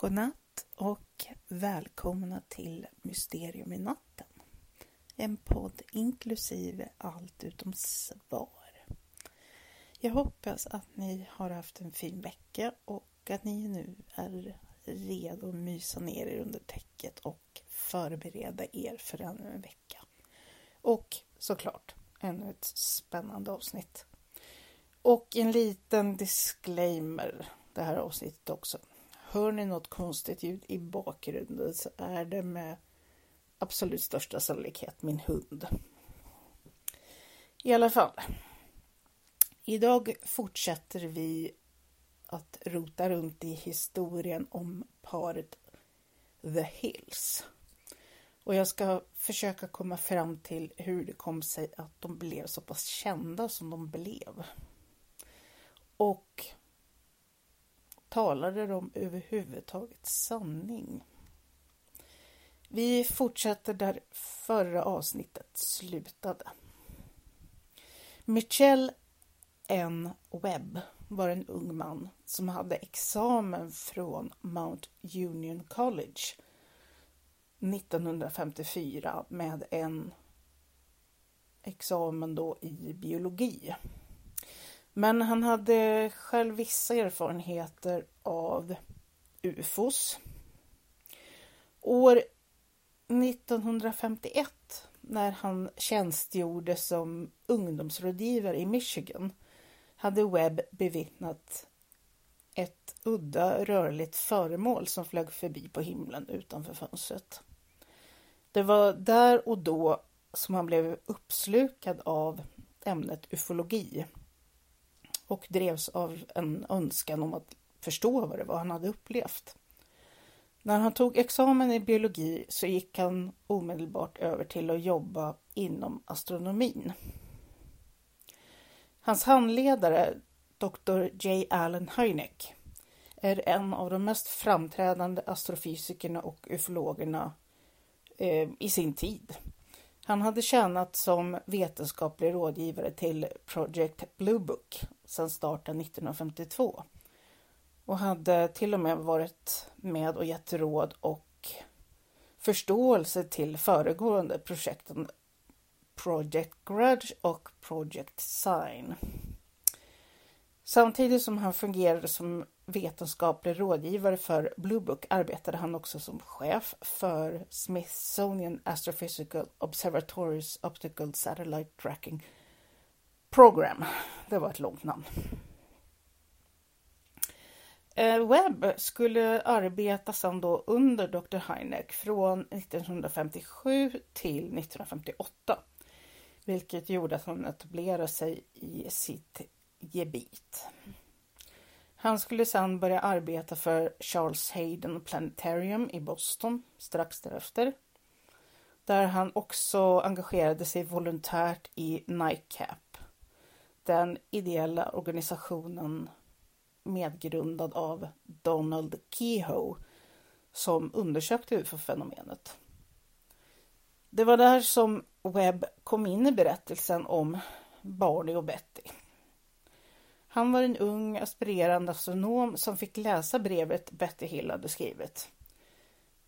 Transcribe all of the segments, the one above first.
Godnatt och välkomna till Mysterium i natten. En podd inklusive allt utom svar. Jag hoppas att ni har haft en fin vecka och att ni nu är redo att mysa ner er under täcket och förbereda er för ännu en vecka. Och såklart ännu ett spännande avsnitt. Och en liten disclaimer det här avsnittet också. Hör ni något konstigt ljud i bakgrunden så är det med absolut största sannolikhet min hund. I alla fall. Idag fortsätter vi att rota runt i historien om paret The Hills. Och jag ska försöka komma fram till hur det kom sig att de blev så pass kända som de blev. Och talade de överhuvudtaget sanning? Vi fortsätter där förra avsnittet slutade. Michel N. Webb var en ung man som hade examen från Mount Union College 1954 med en examen då i biologi. Men han hade själv vissa erfarenheter av UFOs. År 1951 när han tjänstgjorde som ungdomsrådgivare i Michigan hade Webb bevittnat ett udda rörligt föremål som flög förbi på himlen utanför fönstret. Det var där och då som han blev uppslukad av ämnet ufologi och drevs av en önskan om att förstå vad det var han hade upplevt. När han tog examen i biologi så gick han omedelbart över till att jobba inom astronomin. Hans handledare, Dr. J. Allen Hynek, är en av de mest framträdande astrofysikerna och ufologerna eh, i sin tid. Han hade tjänat som vetenskaplig rådgivare till Project Blue Book sedan starten 1952 och hade till och med varit med och gett råd och förståelse till föregående projekten Project Grudge och Project Sign. Samtidigt som han fungerade som vetenskaplig rådgivare för Blue Book arbetade han också som chef för Smithsonian Astrophysical Observatories Optical Satellite Tracking Program. Det var ett långt namn. Eh, Webb skulle arbeta sedan då under Dr. Hynek från 1957 till 1958. Vilket gjorde att han etablerade sig i sitt gebit. Han skulle sedan börja arbeta för Charles Hayden Planetarium i Boston strax därefter. Där han också engagerade sig volontärt i NICAP, den ideella organisationen medgrundad av Donald Kehoe som undersökte UFO-fenomenet. Det var där som Webb kom in i berättelsen om Barney och Betty. Han var en ung aspirerande astronom som fick läsa brevet Betty Hill hade skrivit.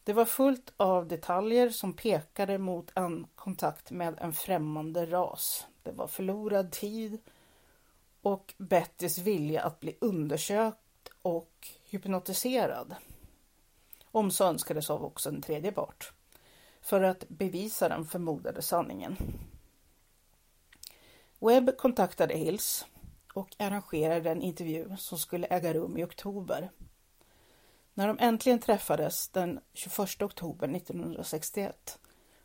Det var fullt av detaljer som pekade mot en kontakt med en främmande ras. Det var förlorad tid och Bettys vilja att bli undersökt och hypnotiserad. Om så önskades av också en tredje part för att bevisa den förmodade sanningen. Webb kontaktade Hills och arrangerade en intervju som skulle äga rum i oktober. När de äntligen träffades den 21 oktober 1961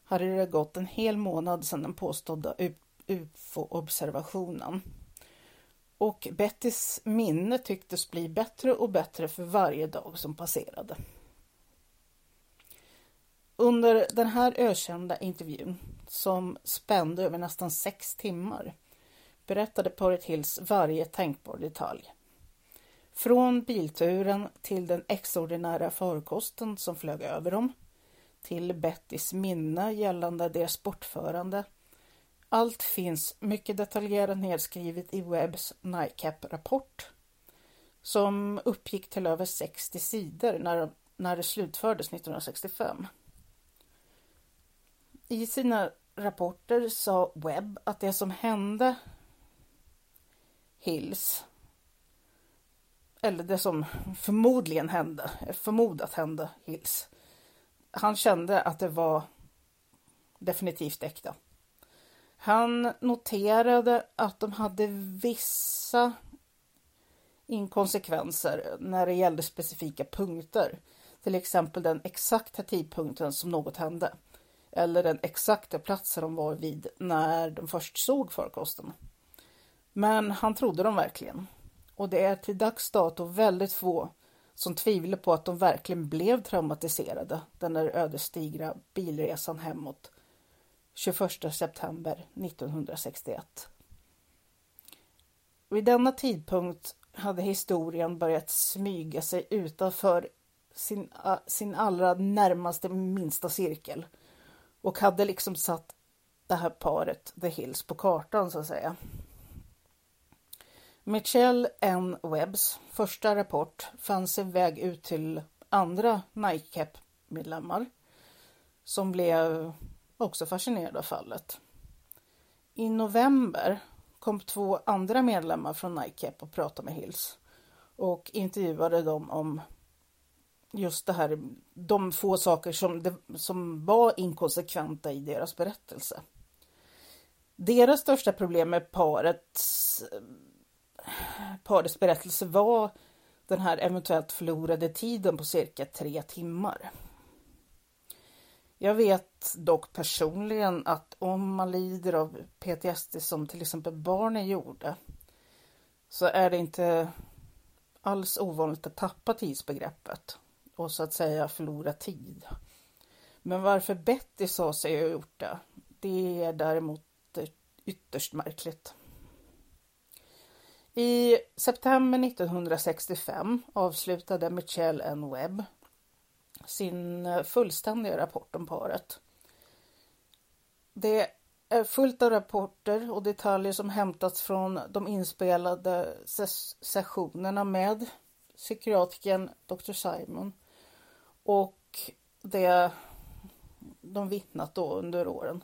hade det gått en hel månad sedan den påstådda UFO-observationen. Och Bettys minne tycktes bli bättre och bättre för varje dag som passerade. Under den här ökända intervjun, som spände över nästan sex timmar, berättade paret Hills varje tänkbar detalj. Från bilturen till den extraordinära farkosten som flög över dem, till Bettys minne gällande deras bortförande. Allt finns mycket detaljerat nedskrivet i Webbs NICAP-rapport som uppgick till över 60 sidor när när det slutfördes 1965. I sina rapporter sa Webb att det som hände Hills eller det som förmodligen hände, förmodat hände Hills. Han kände att det var definitivt äkta. Han noterade att de hade vissa inkonsekvenser när det gällde specifika punkter. Till exempel den exakta tidpunkten som något hände. Eller den exakta platsen de var vid när de först såg farkosten. Men han trodde dem verkligen. Och det är till dags dato väldigt få som tvivlar på att de verkligen blev traumatiserade den där ödesdigra bilresan hemåt 21 september 1961. Vid denna tidpunkt hade historien börjat smyga sig utanför sin, sin allra närmaste minsta cirkel och hade liksom satt det här paret, The Hills, på kartan så att säga. Michelle N. Webbs första rapport fann en väg ut till andra NICAP-medlemmar som blev också fascinerade av fallet. I november kom två andra medlemmar från NICAP och pratade med Hills och intervjuade dem om just det här, de få saker som, det, som var inkonsekventa i deras berättelse. Deras största problem med parets, parets berättelse var den här eventuellt förlorade tiden på cirka tre timmar. Jag vet dock personligen att om man lider av PTSD som till exempel barnen gjorde så är det inte alls ovanligt att tappa tidsbegreppet och så att säga förlora tid. Men varför Betty sa sig ha gjort det, det är däremot ytterst märkligt. I september 1965 avslutade Michelle N. Webb sin eh, fullständiga rapport om paret. Det är fullt av rapporter och detaljer som hämtats från de inspelade ses sessionerna med psykiatriken Dr. Simon och det de vittnat då under åren.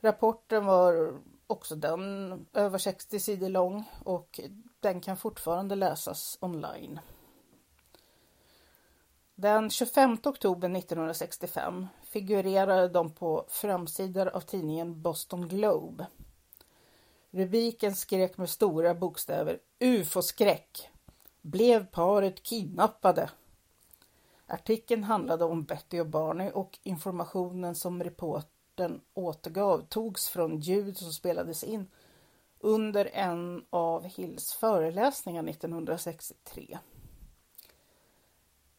Rapporten var också den över 60 sidor lång och den kan fortfarande läsas online. Den 25 oktober 1965 figurerade de på framsidor av tidningen Boston Globe. Rubriken skrek med stora bokstäver UFO-skräck. Blev paret kidnappade? Artikeln handlade om Betty och Barney och informationen som rapporten återgav togs från ljud som spelades in under en av Hills föreläsningar 1963.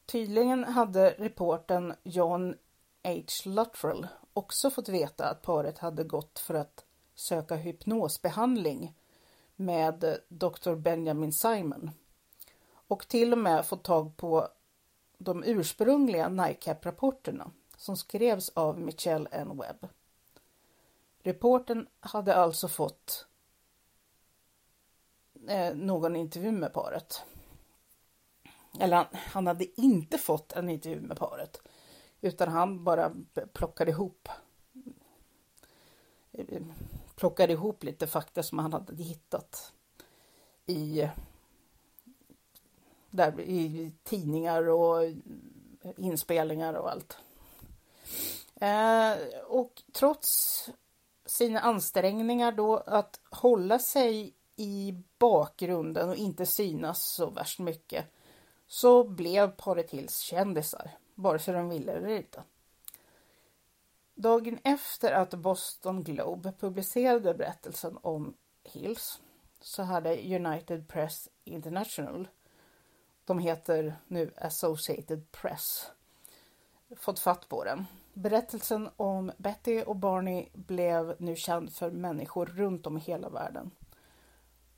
Tydligen hade reporten John H. Luttrell också fått veta att paret hade gått för att söka hypnosbehandling med Dr. Benjamin Simon och till och med fått tag på de ursprungliga NICAP-rapporterna som skrevs av Michelle N. Webb. Reporten hade alltså fått eh, någon intervju med paret. Eller han, han hade inte fått en intervju med paret. Utan han bara plockade ihop eh, plockade ihop lite fakta som han hade hittat i, där, i tidningar och inspelningar och allt. Eh, och trots sina ansträngningar då att hålla sig i bakgrunden och inte synas så värst mycket så blev paret Hills kändisar, vare sig de ville eller inte. Dagen efter att Boston Globe publicerade berättelsen om Hills så hade United Press International, de heter nu Associated Press, fått fatt på den. Berättelsen om Betty och Barney blev nu känd för människor runt om i hela världen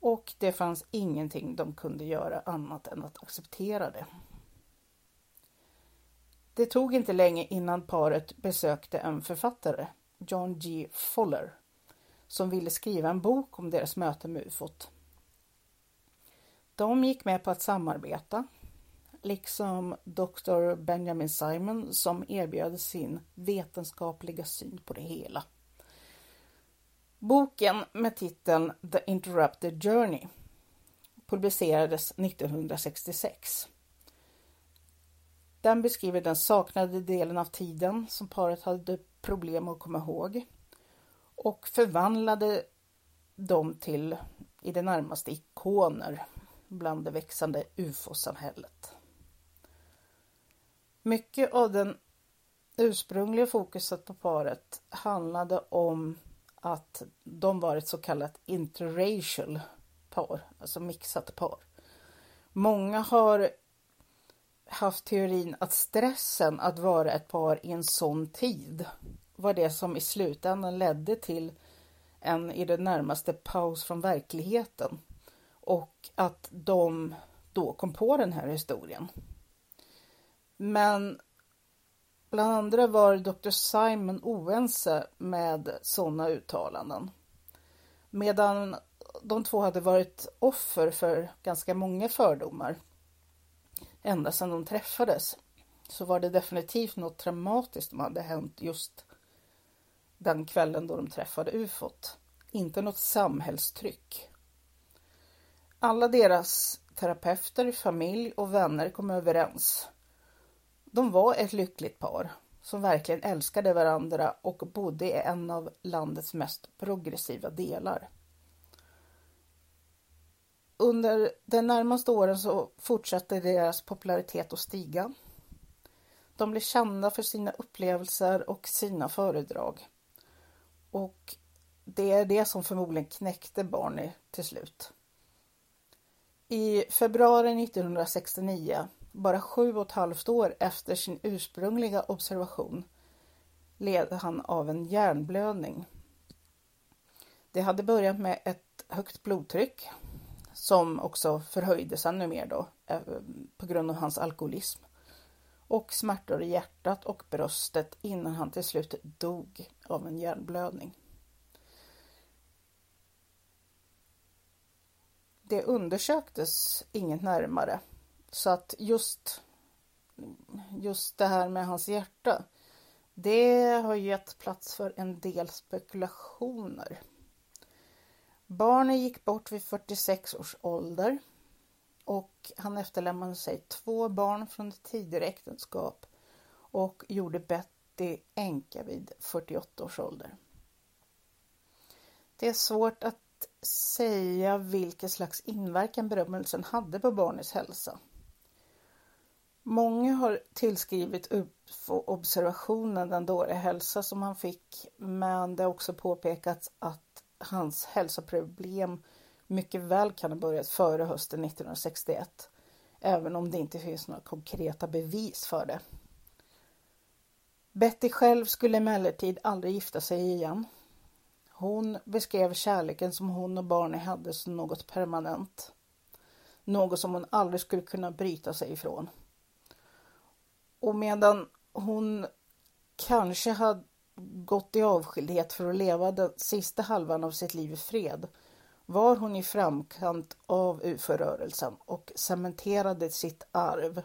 och det fanns ingenting de kunde göra annat än att acceptera det. Det tog inte länge innan paret besökte en författare, John G. Foller, som ville skriva en bok om deras möte med ufot. De gick med på att samarbeta liksom Dr. Benjamin Simon som erbjöd sin vetenskapliga syn på det hela. Boken med titeln The Interrupted Journey publicerades 1966. Den beskriver den saknade delen av tiden som paret hade problem att komma ihåg och förvandlade dem till i det närmaste ikoner bland det växande ufo-samhället. Mycket av den ursprungliga fokuset på paret handlade om att de var ett så kallat interracial par, alltså mixat par. Många har haft teorin att stressen att vara ett par i en sån tid var det som i slutändan ledde till en i det närmaste paus från verkligheten och att de då kom på den här historien. Men bland andra var Dr. Simon oense med sådana uttalanden. Medan de två hade varit offer för ganska många fördomar ända sedan de träffades så var det definitivt något traumatiskt som hade hänt just den kvällen då de träffade ufot. Inte något samhällstryck. Alla deras terapeuter, familj och vänner kom överens. De var ett lyckligt par som verkligen älskade varandra och bodde i en av landets mest progressiva delar. Under de närmaste åren så fortsatte deras popularitet att stiga. De blev kända för sina upplevelser och sina föredrag. Och det är det som förmodligen knäckte Barney till slut. I februari 1969, bara sju och ett halvt år efter sin ursprungliga observation, led han av en hjärnblödning. Det hade börjat med ett högt blodtryck som också förhöjdes ännu mer då eh, på grund av hans alkoholism och smärtor i hjärtat och bröstet innan han till slut dog av en hjärnblödning. Det undersöktes inget närmare så att just, just det här med hans hjärta det har gett plats för en del spekulationer. Barnet gick bort vid 46 års ålder och han efterlämnade sig två barn från ett tidigare äktenskap och gjorde Betty änka vid 48 års ålder. Det är svårt att säga vilken slags inverkan berömmelsen hade på barnets hälsa. Många har tillskrivit observationen den dåliga hälsa som han fick men det har också påpekats att hans hälsoproblem mycket väl kan ha börjat före hösten 1961 även om det inte finns några konkreta bevis för det. Betty själv skulle emellertid aldrig gifta sig igen. Hon beskrev kärleken som hon och barnen hade som något permanent. Något som hon aldrig skulle kunna bryta sig ifrån. Och medan hon kanske hade gått i avskildhet för att leva den sista halvan av sitt liv i fred var hon i framkant av UFO-rörelsen och cementerade sitt arv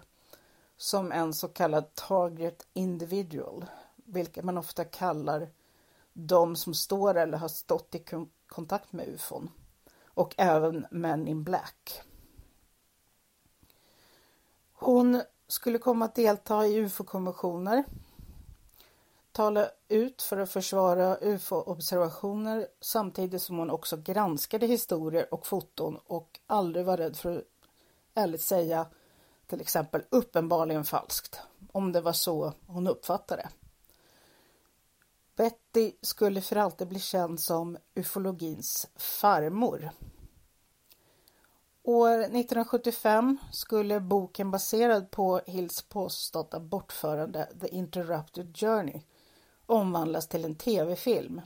som en så kallad target individual, vilket man ofta kallar de som står eller har stått i kontakt med UFOn och även Men in Black. Hon skulle komma att delta i UFO-konventioner tala ut för att försvara ufo-observationer samtidigt som hon också granskade historier och foton och aldrig var rädd för att ärligt säga till exempel uppenbarligen falskt, om det var så hon uppfattade det. Betty skulle för alltid bli känd som ufologins farmor. År 1975 skulle boken baserad på Hills påstådda bortförande The Interrupted Journey omvandlas till en tv-film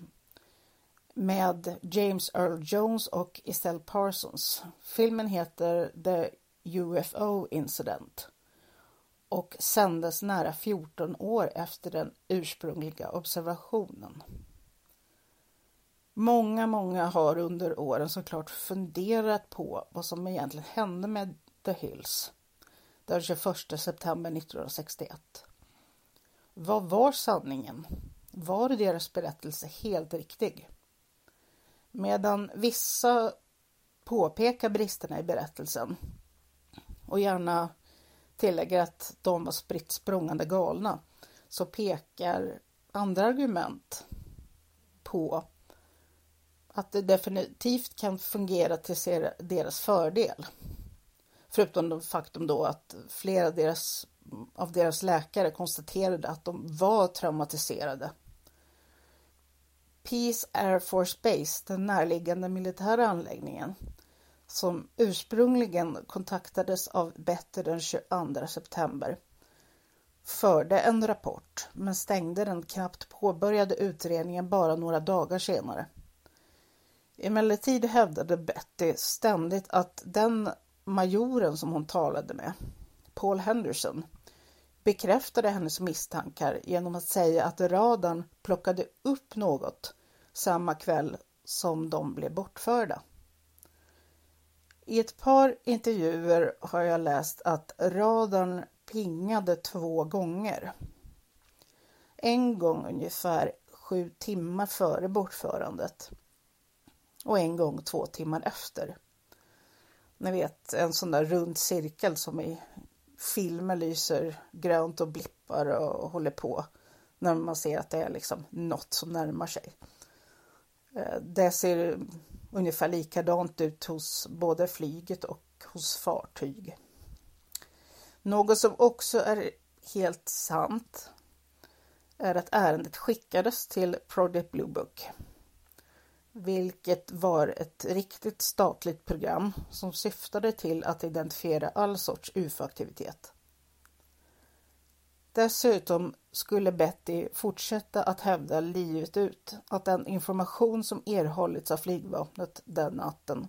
med James Earl Jones och Estelle Parsons. Filmen heter The UFO Incident och sändes nära 14 år efter den ursprungliga observationen. Många, många har under åren såklart funderat på vad som egentligen hände med The Hills. den 21 september 1961. Vad var sanningen? Var deras berättelse helt riktig? Medan vissa påpekar bristerna i berättelsen och gärna tillägger att de var spritt språngande galna så pekar andra argument på att det definitivt kan fungera till deras fördel. Förutom det faktum då att flera av deras, av deras läkare konstaterade att de var traumatiserade. Peace Air Force Base, den närliggande militära anläggningen, som ursprungligen kontaktades av Better den 22 september, förde en rapport men stängde den knappt påbörjade utredningen bara några dagar senare. Emellertid hävdade Betty ständigt att den majoren som hon talade med, Paul Henderson, bekräftade hennes misstankar genom att säga att radarn plockade upp något samma kväll som de blev bortförda. I ett par intervjuer har jag läst att radarn pingade två gånger. En gång ungefär sju timmar före bortförandet och en gång två timmar efter. Ni vet en sån där rund cirkel som i filmer lyser grönt och blippar och håller på när man ser att det är liksom något som närmar sig. Eh, det ser ungefär likadant ut hos både flyget och hos fartyg. Något som också är helt sant är att ärendet skickades till Project Blue Book vilket var ett riktigt statligt program som syftade till att identifiera all sorts UFO-aktivitet. Dessutom skulle Betty fortsätta att hävda livet ut att den information som erhållits av flygvapnet den natten,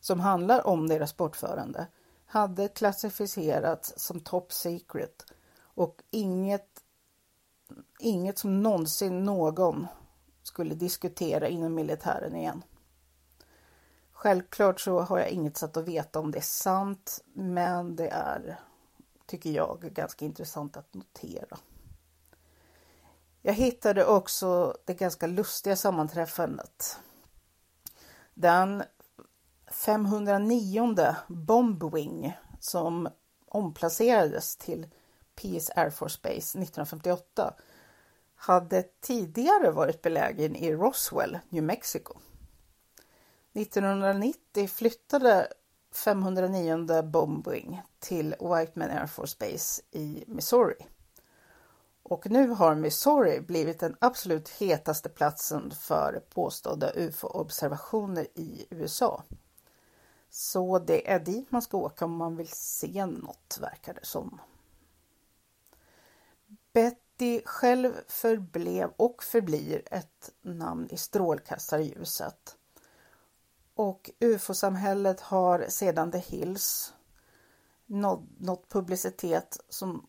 som handlar om deras bortförande, hade klassificerats som top secret och inget, inget som någonsin någon skulle diskutera inom militären igen. Självklart så har jag inget sätt att veta om det är sant, men det är, tycker jag, ganska intressant att notera. Jag hittade också det ganska lustiga sammanträffandet. Den 509 Bombwing som omplacerades till PS Air Force Base 1958 hade tidigare varit belägen i Roswell, New Mexico. 1990 flyttade 509 Bombwing till Whiteman Air Force Base i Missouri. Och nu har Missouri blivit den absolut hetaste platsen för påstådda UFO-observationer i USA. Så det är dit man ska åka om man vill se något, verkar det som. Betty själv förblev och förblir ett namn i strålkastarljuset. Och ufo-samhället har sedan The Hills nått publicitet som,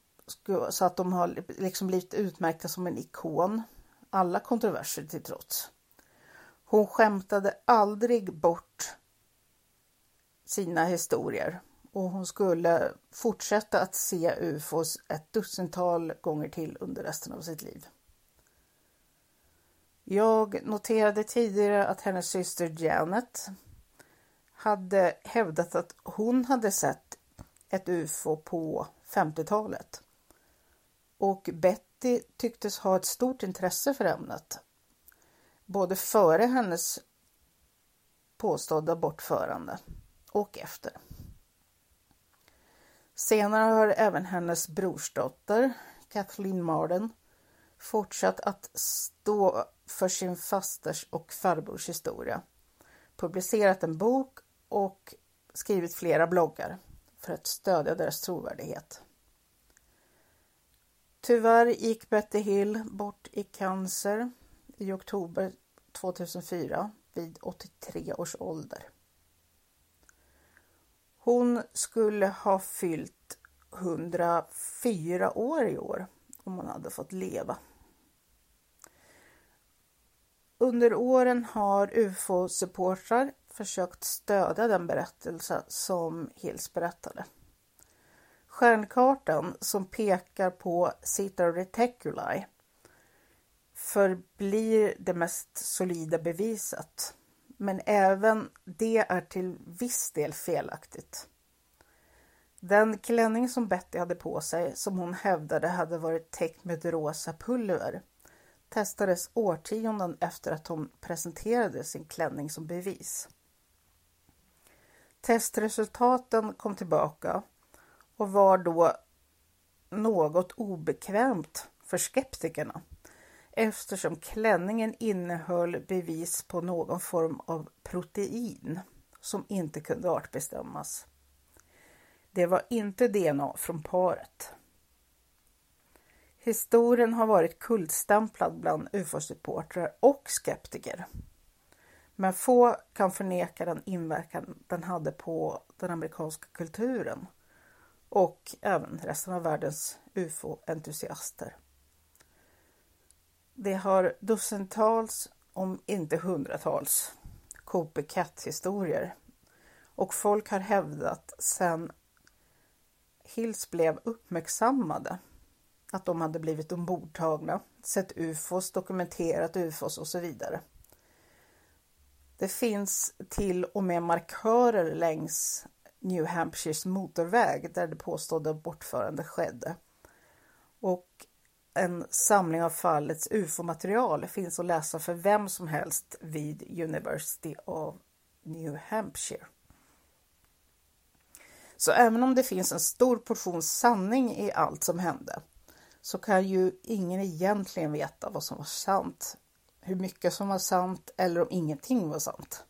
så att de har liksom blivit utmärkta som en ikon. Alla kontroverser till trots. Hon skämtade aldrig bort sina historier och hon skulle fortsätta att se ufos ett dussintal gånger till under resten av sitt liv. Jag noterade tidigare att hennes syster Janet hade hävdat att hon hade sett ett ufo på 50-talet. Och Betty tycktes ha ett stort intresse för ämnet. Både före hennes påstådda bortförande och efter. Senare har även hennes brorsdotter Kathleen Marden fortsatt att stå för sin fasters och farbrors historia, publicerat en bok och skrivit flera bloggar för att stödja deras trovärdighet. Tyvärr gick Betty Hill bort i cancer i oktober 2004 vid 83 års ålder. Hon skulle ha fyllt 104 år i år om hon hade fått leva. Under åren har UFO-supportrar försökt stödja den berättelse som Hills berättade. Stjärnkartan som pekar på Zeta Reticuli förblir det mest solida beviset. Men även det är till viss del felaktigt. Den klänning som Betty hade på sig, som hon hävdade hade varit täckt med rosa pulver, testades årtionden efter att hon presenterade sin klänning som bevis. Testresultaten kom tillbaka och var då något obekvämt för skeptikerna eftersom klänningen innehöll bevis på någon form av protein som inte kunde artbestämmas. Det var inte DNA från paret. Historien har varit kultstämplad bland ufo-supportrar och skeptiker. Men få kan förneka den inverkan den hade på den amerikanska kulturen och även resten av världens ufo-entusiaster. Det har dussintals, om inte hundratals, copycat-historier och folk har hävdat sedan Hills blev uppmärksammade att de hade blivit ombordtagna, sett ufos, dokumenterat ufos och så vidare. Det finns till och med markörer längs New Hampshires motorväg där det påstådda bortförandet skedde. Och en samling av fallets ufo-material finns att läsa för vem som helst vid University of New Hampshire. Så även om det finns en stor portion sanning i allt som hände så kan ju ingen egentligen veta vad som var sant, hur mycket som var sant eller om ingenting var sant.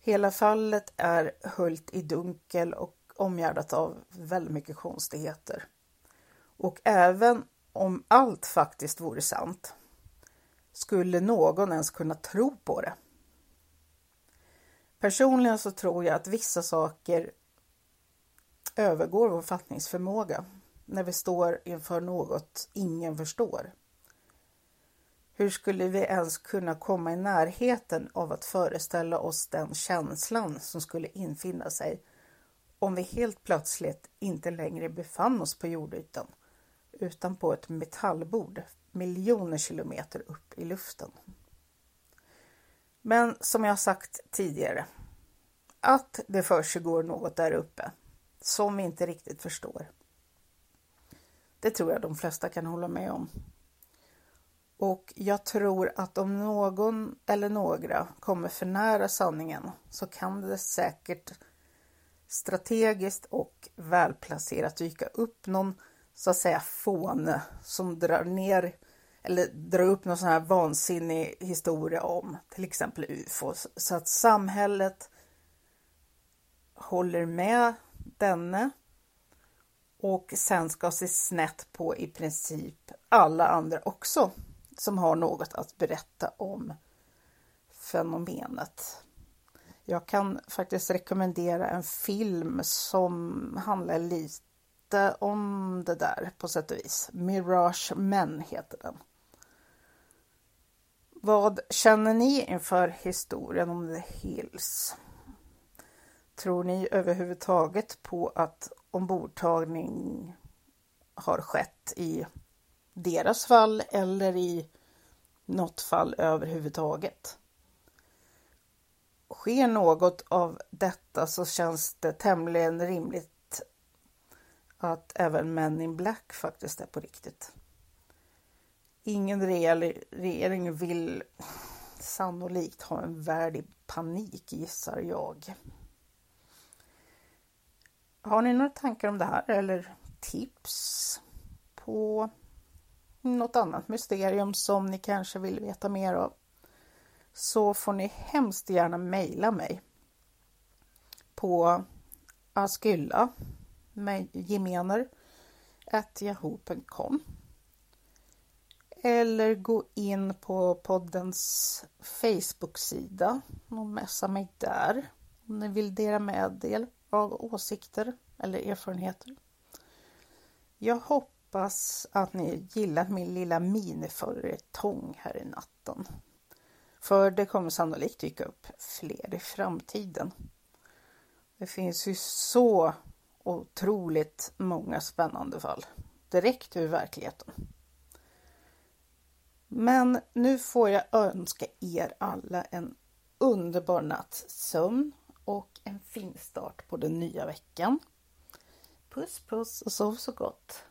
Hela fallet är höljt i dunkel och omgärdat av väldigt mycket konstigheter. Och även om allt faktiskt vore sant skulle någon ens kunna tro på det. Personligen så tror jag att vissa saker övergår vår fattningsförmåga när vi står inför något ingen förstår. Hur skulle vi ens kunna komma i närheten av att föreställa oss den känslan som skulle infinna sig om vi helt plötsligt inte längre befann oss på jordytan utan på ett metallbord miljoner kilometer upp i luften. Men som jag sagt tidigare, att det försiggår något där uppe som vi inte riktigt förstår. Det tror jag de flesta kan hålla med om. Och jag tror att om någon eller några kommer för nära sanningen så kan det säkert strategiskt och välplacerat dyka upp någon så att säga fåne som drar ner eller drar upp någon sån här vansinnig historia om till exempel UFO så att samhället håller med denne och sen ska se snett på i princip alla andra också som har något att berätta om fenomenet. Jag kan faktiskt rekommendera en film som handlar lite om det där på sätt och vis. Mirage Men heter den. Vad känner ni inför historien om The Hills? Tror ni överhuvudtaget på att ombordtagning har skett i deras fall eller i något fall överhuvudtaget? Sker något av detta så känns det tämligen rimligt att även Men in Black faktiskt är på riktigt. Ingen regering vill sannolikt ha en värld i panik gissar jag. Har ni några tankar om det här eller tips på något annat mysterium som ni kanske vill veta mer av så får ni hemskt gärna mejla mig på askylla gemener yahoo.com eller gå in på poddens Facebook-sida och messa mig där om ni vill dela med er av åsikter eller erfarenheter. Jag hoppas att ni gillat min lilla miniföretong här i natten. För det kommer sannolikt dyka upp fler i framtiden. Det finns ju så otroligt många spännande fall direkt ur verkligheten. Men nu får jag önska er alla en underbar natts sömn och en fin start på den nya veckan. Puss puss och sov så gott!